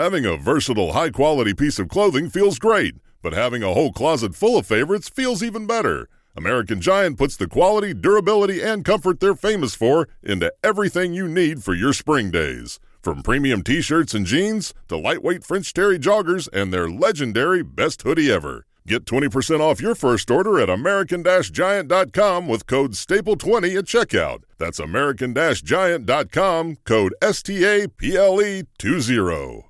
Having a versatile, high quality piece of clothing feels great, but having a whole closet full of favorites feels even better. American Giant puts the quality, durability, and comfort they're famous for into everything you need for your spring days. From premium t shirts and jeans to lightweight French Terry joggers and their legendary best hoodie ever. Get 20% off your first order at American Giant.com with code STAPLE20 at checkout. That's American Giant.com, code STAPLE20.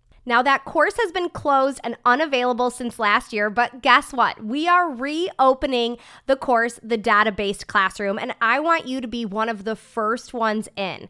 Now, that course has been closed and unavailable since last year, but guess what? We are reopening the course, the data based classroom, and I want you to be one of the first ones in.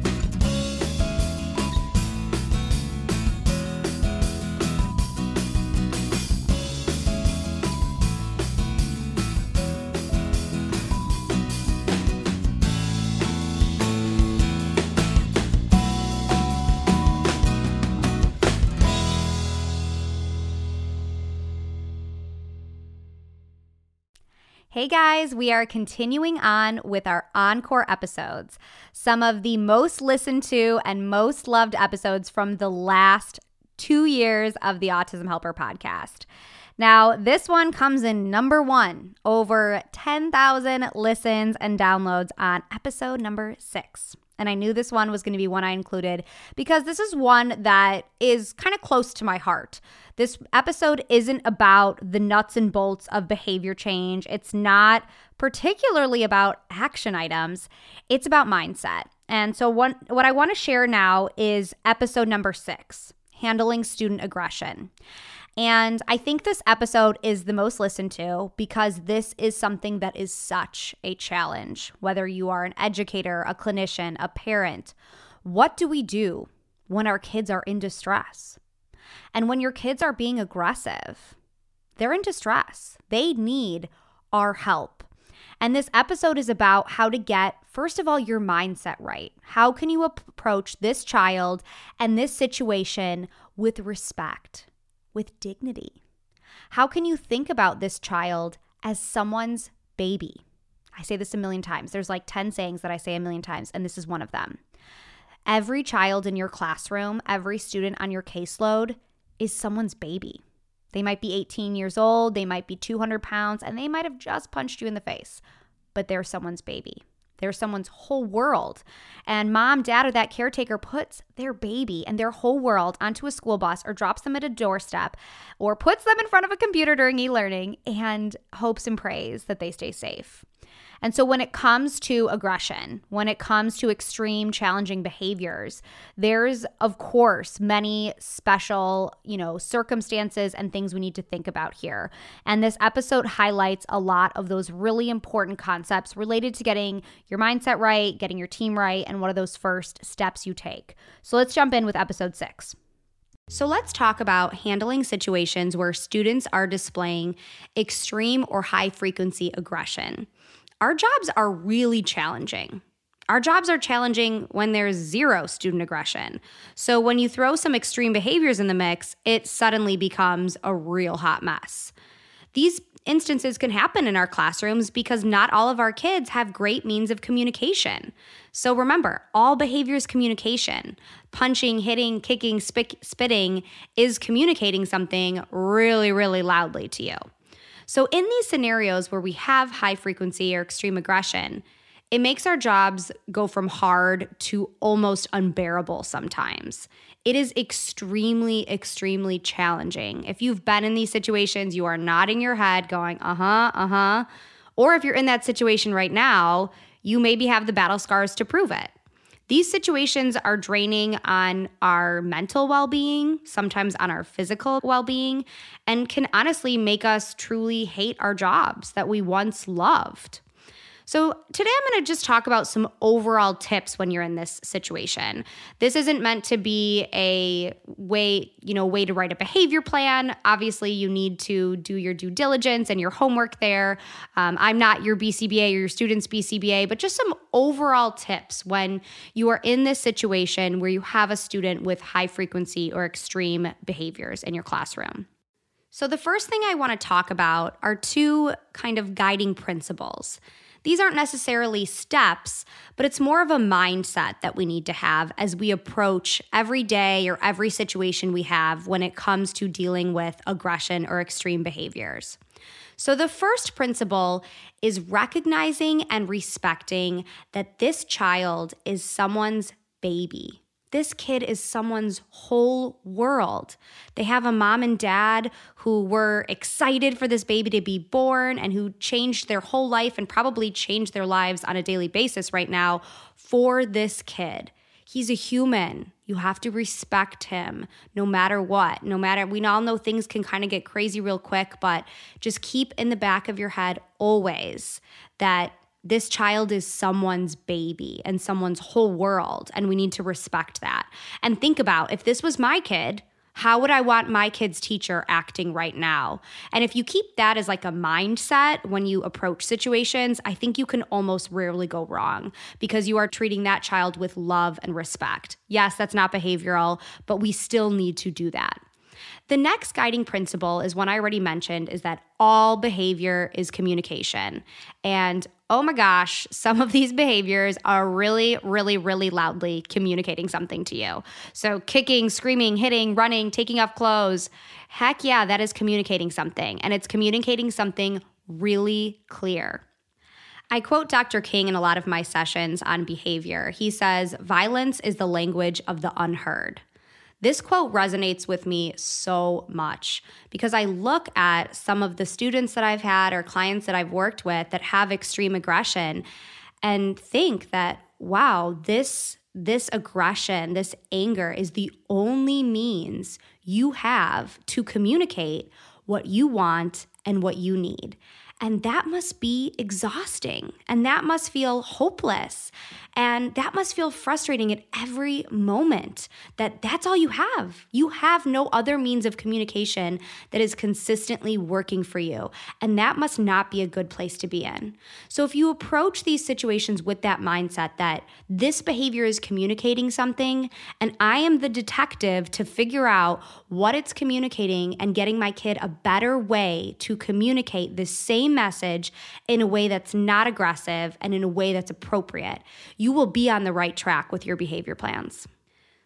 Hey guys, we are continuing on with our encore episodes. Some of the most listened to and most loved episodes from the last two years of the Autism Helper podcast. Now, this one comes in number one, over 10,000 listens and downloads on episode number six. And I knew this one was going to be one I included because this is one that is kind of close to my heart. This episode isn't about the nuts and bolts of behavior change, it's not particularly about action items, it's about mindset. And so, one, what I want to share now is episode number six handling student aggression. And I think this episode is the most listened to because this is something that is such a challenge. Whether you are an educator, a clinician, a parent, what do we do when our kids are in distress? And when your kids are being aggressive, they're in distress. They need our help. And this episode is about how to get, first of all, your mindset right. How can you approach this child and this situation with respect? With dignity? How can you think about this child as someone's baby? I say this a million times. There's like 10 sayings that I say a million times, and this is one of them. Every child in your classroom, every student on your caseload is someone's baby. They might be 18 years old, they might be 200 pounds, and they might have just punched you in the face, but they're someone's baby. They're someone's whole world. And mom, dad, or that caretaker puts their baby and their whole world onto a school bus or drops them at a doorstep or puts them in front of a computer during e learning and hopes and prays that they stay safe. And so, when it comes to aggression, when it comes to extreme challenging behaviors, there's, of course, many special, you know, circumstances and things we need to think about here. And this episode highlights a lot of those really important concepts related to getting your mindset right, getting your team right, and what are those first steps you take. So, let's jump in with episode six. So let's talk about handling situations where students are displaying extreme or high frequency aggression. Our jobs are really challenging. Our jobs are challenging when there's zero student aggression. So when you throw some extreme behaviors in the mix, it suddenly becomes a real hot mess. These instances can happen in our classrooms because not all of our kids have great means of communication. So remember, all behavior is communication. Punching, hitting, kicking, spitting is communicating something really, really loudly to you. So, in these scenarios where we have high frequency or extreme aggression, it makes our jobs go from hard to almost unbearable sometimes. It is extremely, extremely challenging. If you've been in these situations, you are nodding your head, going, uh huh, uh huh. Or if you're in that situation right now, you maybe have the battle scars to prove it. These situations are draining on our mental well being, sometimes on our physical well being, and can honestly make us truly hate our jobs that we once loved. So, today I'm going to just talk about some overall tips when you're in this situation. This isn't meant to be a way, you know, way to write a behavior plan. Obviously, you need to do your due diligence and your homework there. Um, I'm not your BCBA or your student's BCBA, but just some overall tips when you are in this situation where you have a student with high frequency or extreme behaviors in your classroom. So, the first thing I want to talk about are two kind of guiding principles. These aren't necessarily steps, but it's more of a mindset that we need to have as we approach every day or every situation we have when it comes to dealing with aggression or extreme behaviors. So, the first principle is recognizing and respecting that this child is someone's baby. This kid is someone's whole world. They have a mom and dad who were excited for this baby to be born and who changed their whole life and probably changed their lives on a daily basis right now for this kid. He's a human. You have to respect him no matter what. No matter, we all know things can kind of get crazy real quick, but just keep in the back of your head always that this child is someone's baby and someone's whole world, and we need to respect that. And think about if this was my kid, how would I want my kid's teacher acting right now? And if you keep that as like a mindset when you approach situations, I think you can almost rarely go wrong because you are treating that child with love and respect. Yes, that's not behavioral, but we still need to do that. The next guiding principle is one I already mentioned is that all behavior is communication. And oh my gosh, some of these behaviors are really, really, really loudly communicating something to you. So, kicking, screaming, hitting, running, taking off clothes, heck yeah, that is communicating something. And it's communicating something really clear. I quote Dr. King in a lot of my sessions on behavior. He says, Violence is the language of the unheard. This quote resonates with me so much because I look at some of the students that I've had or clients that I've worked with that have extreme aggression and think that, wow, this this aggression, this anger is the only means you have to communicate what you want and what you need. And that must be exhausting and that must feel hopeless. And that must feel frustrating at every moment that that's all you have. You have no other means of communication that is consistently working for you. And that must not be a good place to be in. So if you approach these situations with that mindset that this behavior is communicating something, and I am the detective to figure out what it's communicating and getting my kid a better way to communicate the same message in a way that's not aggressive and in a way that's appropriate you will be on the right track with your behavior plans.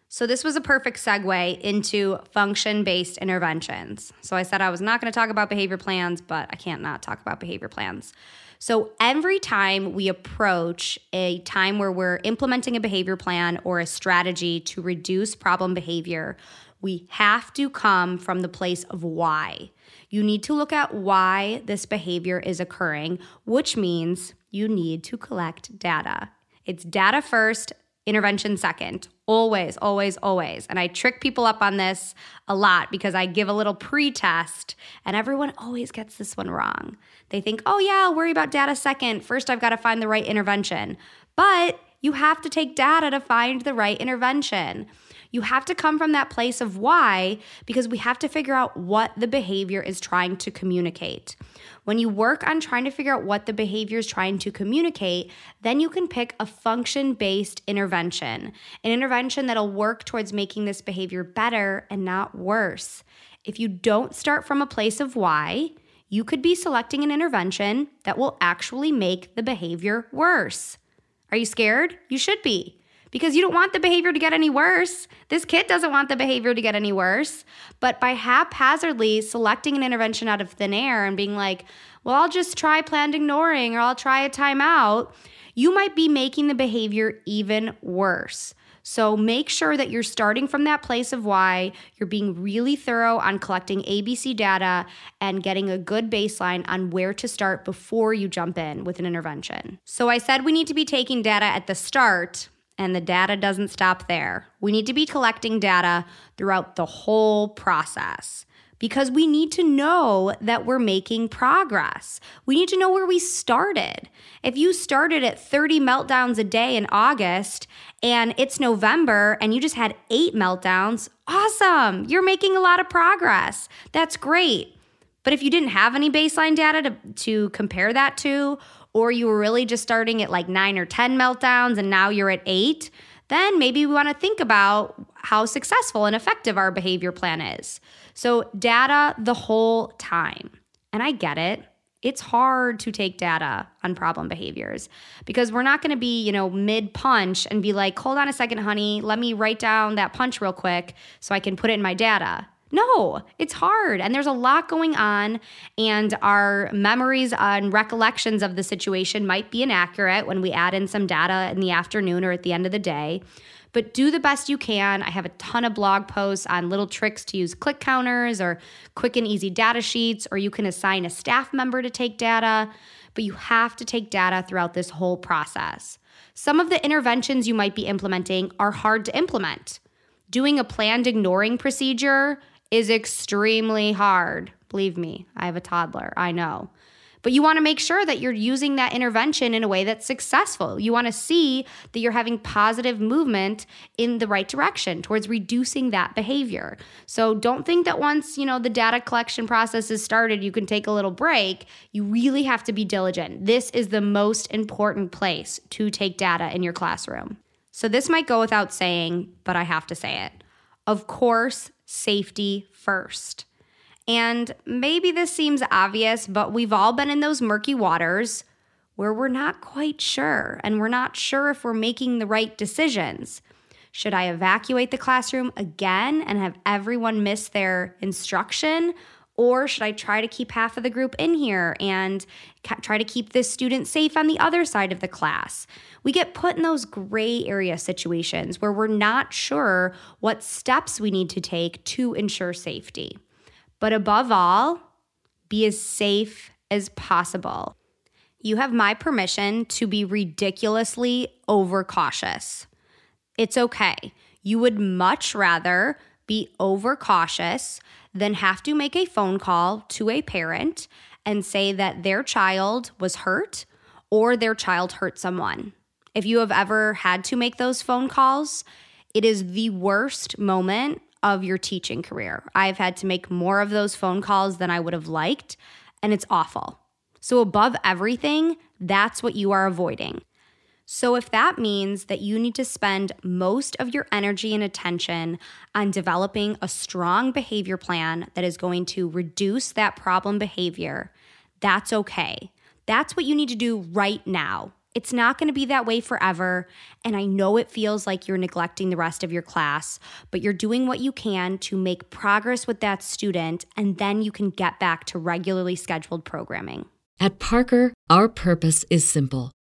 So, this was a perfect segue into function based interventions. So, I said I was not going to talk about behavior plans, but I can't not talk about behavior plans. So, every time we approach a time where we're implementing a behavior plan or a strategy to reduce problem behavior, we have to come from the place of why. You need to look at why this behavior is occurring, which means you need to collect data. It's data first, intervention second. Always, always, always. And I trick people up on this a lot because I give a little pre test and everyone always gets this one wrong. They think, oh, yeah, I'll worry about data second. First, I've got to find the right intervention. But you have to take data to find the right intervention. You have to come from that place of why because we have to figure out what the behavior is trying to communicate. When you work on trying to figure out what the behavior is trying to communicate, then you can pick a function based intervention, an intervention that'll work towards making this behavior better and not worse. If you don't start from a place of why, you could be selecting an intervention that will actually make the behavior worse. Are you scared? You should be because you don't want the behavior to get any worse. This kid doesn't want the behavior to get any worse. But by haphazardly selecting an intervention out of thin air and being like, well, I'll just try planned ignoring or I'll try a timeout, you might be making the behavior even worse. So make sure that you're starting from that place of why, you're being really thorough on collecting ABC data and getting a good baseline on where to start before you jump in with an intervention. So I said we need to be taking data at the start, and the data doesn't stop there. We need to be collecting data throughout the whole process because we need to know that we're making progress. We need to know where we started. If you started at 30 meltdowns a day in August and it's November and you just had eight meltdowns, awesome. You're making a lot of progress. That's great. But if you didn't have any baseline data to, to compare that to, or you were really just starting at like nine or 10 meltdowns and now you're at eight, then maybe we want to think about how successful and effective our behavior plan is. So, data the whole time. And I get it. It's hard to take data on problem behaviors because we're not going to be, you know, mid punch and be like, hold on a second, honey, let me write down that punch real quick so I can put it in my data. No, it's hard. And there's a lot going on. And our memories and recollections of the situation might be inaccurate when we add in some data in the afternoon or at the end of the day. But do the best you can. I have a ton of blog posts on little tricks to use click counters or quick and easy data sheets, or you can assign a staff member to take data. But you have to take data throughout this whole process. Some of the interventions you might be implementing are hard to implement. Doing a planned ignoring procedure is extremely hard. Believe me, I have a toddler. I know. But you want to make sure that you're using that intervention in a way that's successful. You want to see that you're having positive movement in the right direction towards reducing that behavior. So don't think that once, you know, the data collection process is started, you can take a little break. You really have to be diligent. This is the most important place to take data in your classroom. So this might go without saying, but I have to say it. Of course, safety first. And maybe this seems obvious, but we've all been in those murky waters where we're not quite sure and we're not sure if we're making the right decisions. Should I evacuate the classroom again and have everyone miss their instruction? Or should I try to keep half of the group in here and ca- try to keep this student safe on the other side of the class? We get put in those gray area situations where we're not sure what steps we need to take to ensure safety. But above all, be as safe as possible. You have my permission to be ridiculously overcautious. It's okay. You would much rather be overcautious then have to make a phone call to a parent and say that their child was hurt or their child hurt someone. If you have ever had to make those phone calls, it is the worst moment of your teaching career. I've had to make more of those phone calls than I would have liked, and it's awful. So, above everything, that's what you are avoiding. So, if that means that you need to spend most of your energy and attention on developing a strong behavior plan that is going to reduce that problem behavior, that's okay. That's what you need to do right now. It's not going to be that way forever. And I know it feels like you're neglecting the rest of your class, but you're doing what you can to make progress with that student, and then you can get back to regularly scheduled programming. At Parker, our purpose is simple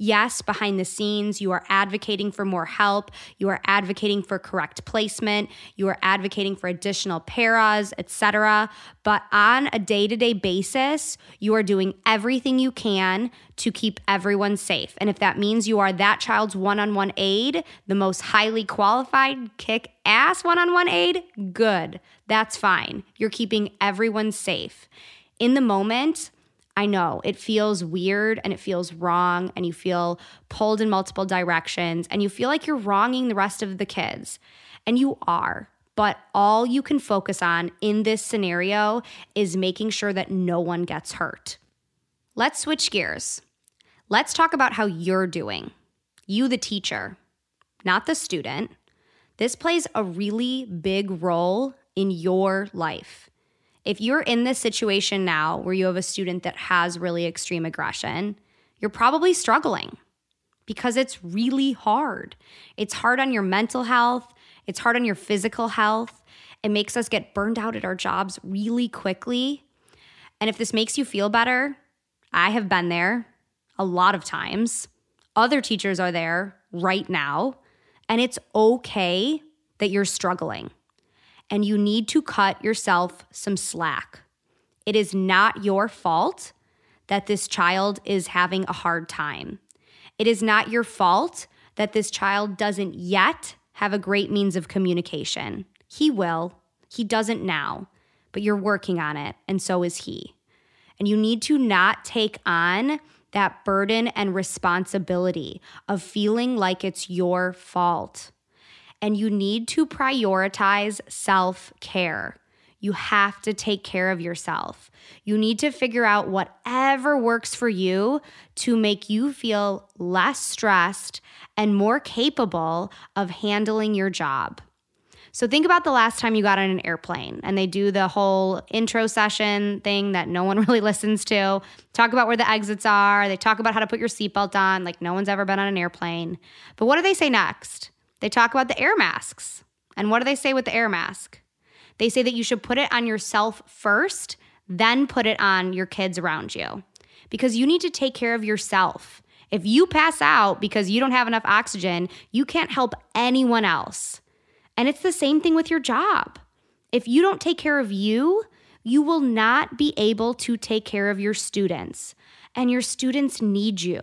Yes, behind the scenes, you are advocating for more help. You are advocating for correct placement. You are advocating for additional paras, etc. But on a day to day basis, you are doing everything you can to keep everyone safe. And if that means you are that child's one on one aide, the most highly qualified, kick ass one on one aide, good. That's fine. You're keeping everyone safe. In the moment, I know it feels weird and it feels wrong, and you feel pulled in multiple directions, and you feel like you're wronging the rest of the kids. And you are. But all you can focus on in this scenario is making sure that no one gets hurt. Let's switch gears. Let's talk about how you're doing. You, the teacher, not the student. This plays a really big role in your life. If you're in this situation now where you have a student that has really extreme aggression, you're probably struggling because it's really hard. It's hard on your mental health, it's hard on your physical health. It makes us get burned out at our jobs really quickly. And if this makes you feel better, I have been there a lot of times. Other teachers are there right now. And it's okay that you're struggling and you need to cut yourself some slack. It is not your fault that this child is having a hard time. It is not your fault that this child doesn't yet have a great means of communication. He will. He doesn't now, but you're working on it, and so is he. And you need to not take on that burden and responsibility of feeling like it's your fault and you need to prioritize self care. You have to take care of yourself. You need to figure out whatever works for you to make you feel less stressed and more capable of handling your job. So think about the last time you got on an airplane and they do the whole intro session thing that no one really listens to. Talk about where the exits are. They talk about how to put your seatbelt on, like no one's ever been on an airplane. But what do they say next? They talk about the air masks. And what do they say with the air mask? They say that you should put it on yourself first, then put it on your kids around you because you need to take care of yourself. If you pass out because you don't have enough oxygen, you can't help anyone else. And it's the same thing with your job. If you don't take care of you, you will not be able to take care of your students. And your students need you.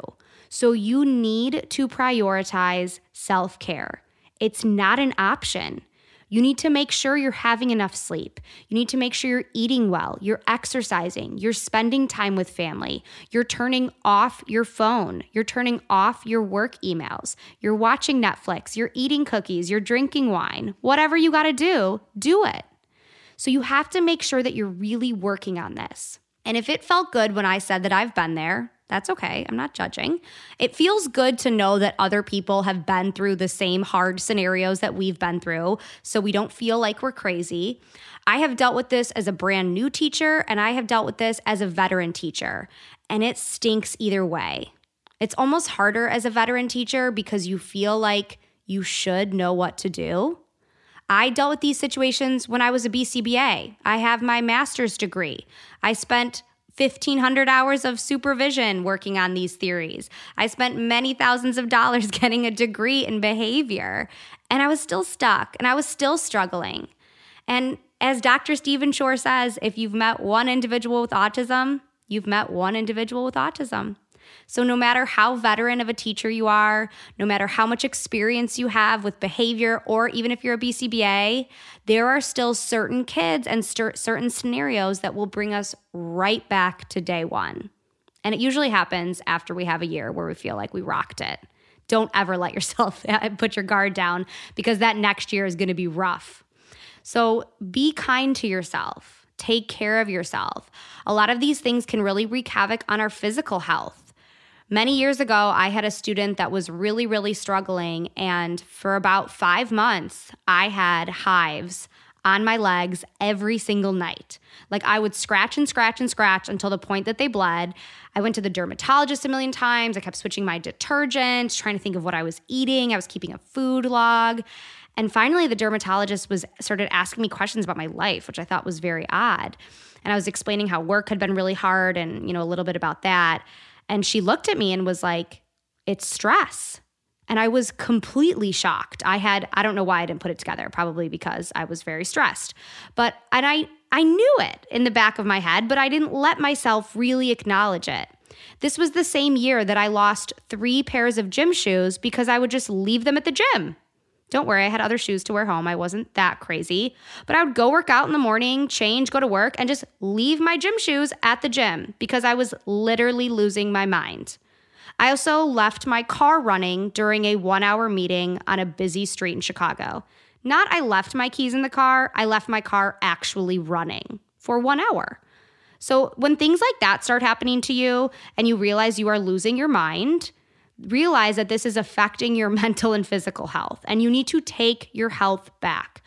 So you need to prioritize self care. It's not an option. You need to make sure you're having enough sleep. You need to make sure you're eating well, you're exercising, you're spending time with family, you're turning off your phone, you're turning off your work emails, you're watching Netflix, you're eating cookies, you're drinking wine. Whatever you got to do, do it. So you have to make sure that you're really working on this. And if it felt good when I said that I've been there, that's okay. I'm not judging. It feels good to know that other people have been through the same hard scenarios that we've been through, so we don't feel like we're crazy. I have dealt with this as a brand new teacher, and I have dealt with this as a veteran teacher, and it stinks either way. It's almost harder as a veteran teacher because you feel like you should know what to do. I dealt with these situations when I was a BCBA. I have my master's degree. I spent 1,500 hours of supervision working on these theories. I spent many thousands of dollars getting a degree in behavior, and I was still stuck and I was still struggling. And as Dr. Stephen Shore says, if you've met one individual with autism, you've met one individual with autism. So, no matter how veteran of a teacher you are, no matter how much experience you have with behavior, or even if you're a BCBA, there are still certain kids and st- certain scenarios that will bring us right back to day one. And it usually happens after we have a year where we feel like we rocked it. Don't ever let yourself put your guard down because that next year is going to be rough. So, be kind to yourself. Take care of yourself. A lot of these things can really wreak havoc on our physical health. Many years ago, I had a student that was really, really struggling. And for about five months, I had hives on my legs every single night. Like I would scratch and scratch and scratch until the point that they bled. I went to the dermatologist a million times. I kept switching my detergent, trying to think of what I was eating. I was keeping a food log. And finally the dermatologist was started asking me questions about my life, which I thought was very odd. And I was explaining how work had been really hard and, you know, a little bit about that. And she looked at me and was like, it's stress. And I was completely shocked. I had, I don't know why I didn't put it together, probably because I was very stressed. But, and I, I knew it in the back of my head, but I didn't let myself really acknowledge it. This was the same year that I lost three pairs of gym shoes because I would just leave them at the gym. Don't worry, I had other shoes to wear home. I wasn't that crazy. But I would go work out in the morning, change, go to work, and just leave my gym shoes at the gym because I was literally losing my mind. I also left my car running during a one hour meeting on a busy street in Chicago. Not I left my keys in the car, I left my car actually running for one hour. So when things like that start happening to you and you realize you are losing your mind, realize that this is affecting your mental and physical health and you need to take your health back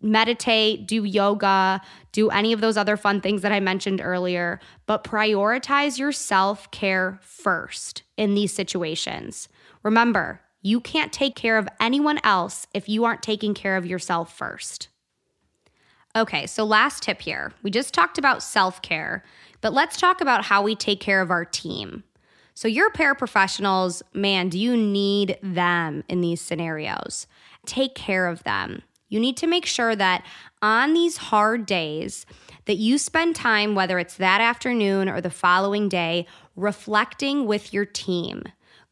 meditate, do yoga, do any of those other fun things that I mentioned earlier, but prioritize your self care first in these situations. Remember, you can't take care of anyone else if you aren't taking care of yourself first. Okay, so last tip here. We just talked about self care, but let's talk about how we take care of our team. So, your paraprofessionals, man, do you need them in these scenarios? Take care of them. You need to make sure that on these hard days that you spend time whether it's that afternoon or the following day reflecting with your team.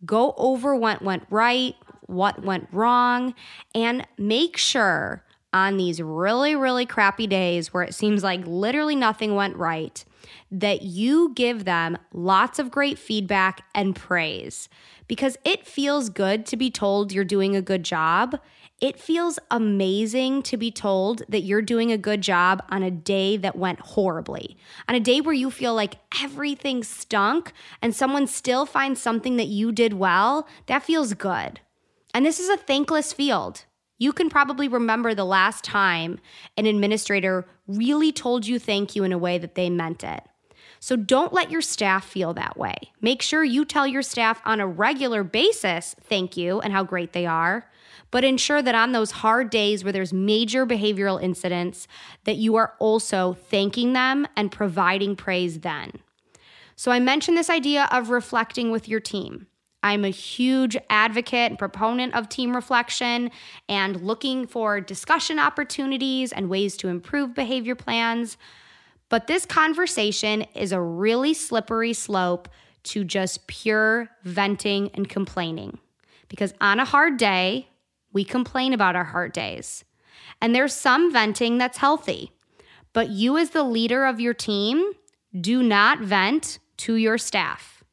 Go over what went right, what went wrong, and make sure on these really, really crappy days where it seems like literally nothing went right, that you give them lots of great feedback and praise because it feels good to be told you're doing a good job. It feels amazing to be told that you're doing a good job on a day that went horribly, on a day where you feel like everything stunk and someone still finds something that you did well. That feels good. And this is a thankless field. You can probably remember the last time an administrator really told you thank you in a way that they meant it. So don't let your staff feel that way. Make sure you tell your staff on a regular basis thank you and how great they are but ensure that on those hard days where there's major behavioral incidents that you are also thanking them and providing praise then. So I mentioned this idea of reflecting with your team. I'm a huge advocate and proponent of team reflection and looking for discussion opportunities and ways to improve behavior plans. But this conversation is a really slippery slope to just pure venting and complaining. Because on a hard day, we complain about our hard days. And there's some venting that's healthy. But you, as the leader of your team, do not vent to your staff.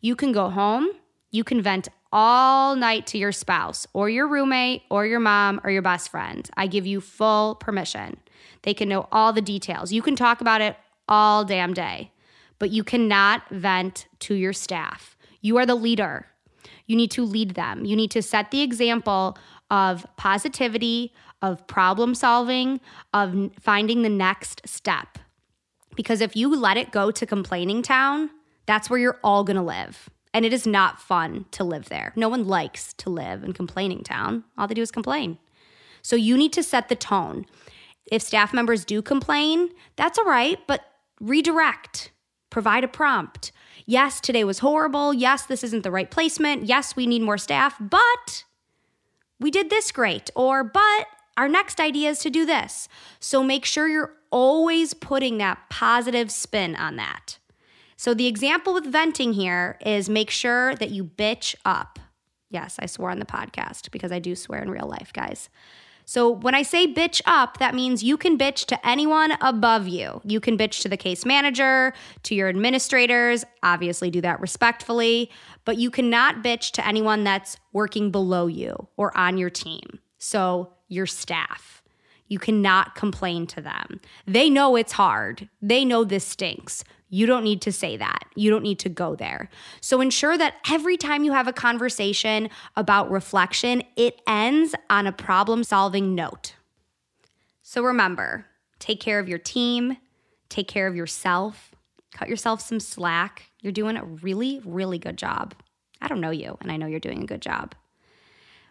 You can go home, you can vent all night to your spouse or your roommate or your mom or your best friend. I give you full permission. They can know all the details. You can talk about it all damn day, but you cannot vent to your staff. You are the leader. You need to lead them. You need to set the example of positivity, of problem solving, of finding the next step. Because if you let it go to complaining town, that's where you're all gonna live. And it is not fun to live there. No one likes to live in complaining town. All they do is complain. So you need to set the tone. If staff members do complain, that's all right, but redirect, provide a prompt. Yes, today was horrible. Yes, this isn't the right placement. Yes, we need more staff, but we did this great, or but our next idea is to do this. So make sure you're always putting that positive spin on that. So the example with venting here is make sure that you bitch up. Yes, I swore on the podcast because I do swear in real life, guys. So when I say bitch up, that means you can bitch to anyone above you. You can bitch to the case manager, to your administrators, obviously do that respectfully, but you cannot bitch to anyone that's working below you or on your team. So your staff. You cannot complain to them. They know it's hard. They know this stinks. You don't need to say that. You don't need to go there. So ensure that every time you have a conversation about reflection, it ends on a problem solving note. So remember take care of your team, take care of yourself, cut yourself some slack. You're doing a really, really good job. I don't know you, and I know you're doing a good job.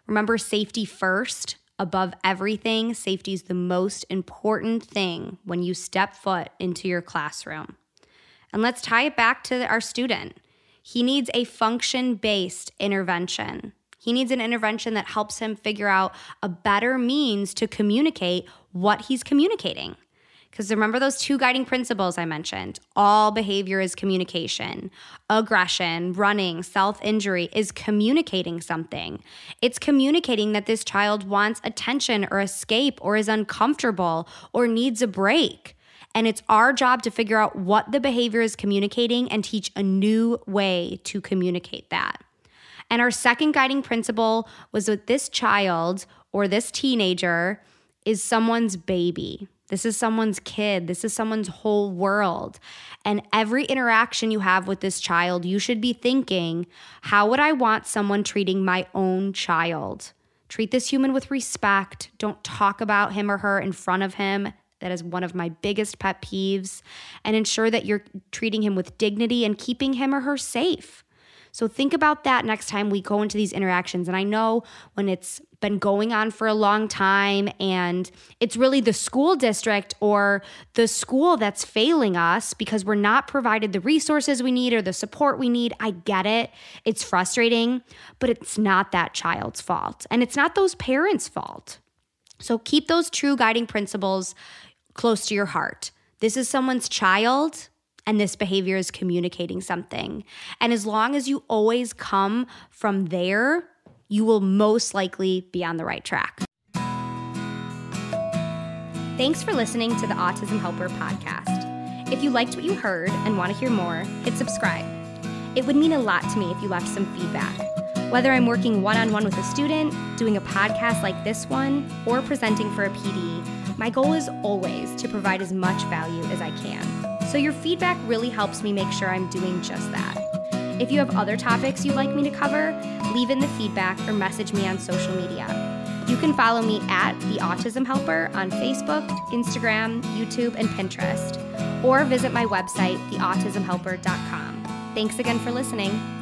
Remember safety first above everything. Safety is the most important thing when you step foot into your classroom. And let's tie it back to our student. He needs a function based intervention. He needs an intervention that helps him figure out a better means to communicate what he's communicating. Because remember those two guiding principles I mentioned all behavior is communication. Aggression, running, self injury is communicating something. It's communicating that this child wants attention or escape or is uncomfortable or needs a break. And it's our job to figure out what the behavior is communicating and teach a new way to communicate that. And our second guiding principle was that this child or this teenager is someone's baby. This is someone's kid. This is someone's whole world. And every interaction you have with this child, you should be thinking, how would I want someone treating my own child? Treat this human with respect. Don't talk about him or her in front of him. That is one of my biggest pet peeves. And ensure that you're treating him with dignity and keeping him or her safe. So think about that next time we go into these interactions. And I know when it's been going on for a long time and it's really the school district or the school that's failing us because we're not provided the resources we need or the support we need. I get it. It's frustrating, but it's not that child's fault. And it's not those parents' fault. So keep those true guiding principles close to your heart. This is someone's child and this behavior is communicating something. And as long as you always come from there, you will most likely be on the right track. Thanks for listening to the Autism Helper podcast. If you liked what you heard and want to hear more, hit subscribe. It would mean a lot to me if you left some feedback. Whether I'm working one on one with a student, doing a podcast like this one, or presenting for a PD, my goal is always to provide as much value as I can. So your feedback really helps me make sure I'm doing just that. If you have other topics you'd like me to cover, leave in the feedback or message me on social media. You can follow me at The Autism Helper on Facebook, Instagram, YouTube, and Pinterest, or visit my website, theautismhelper.com. Thanks again for listening.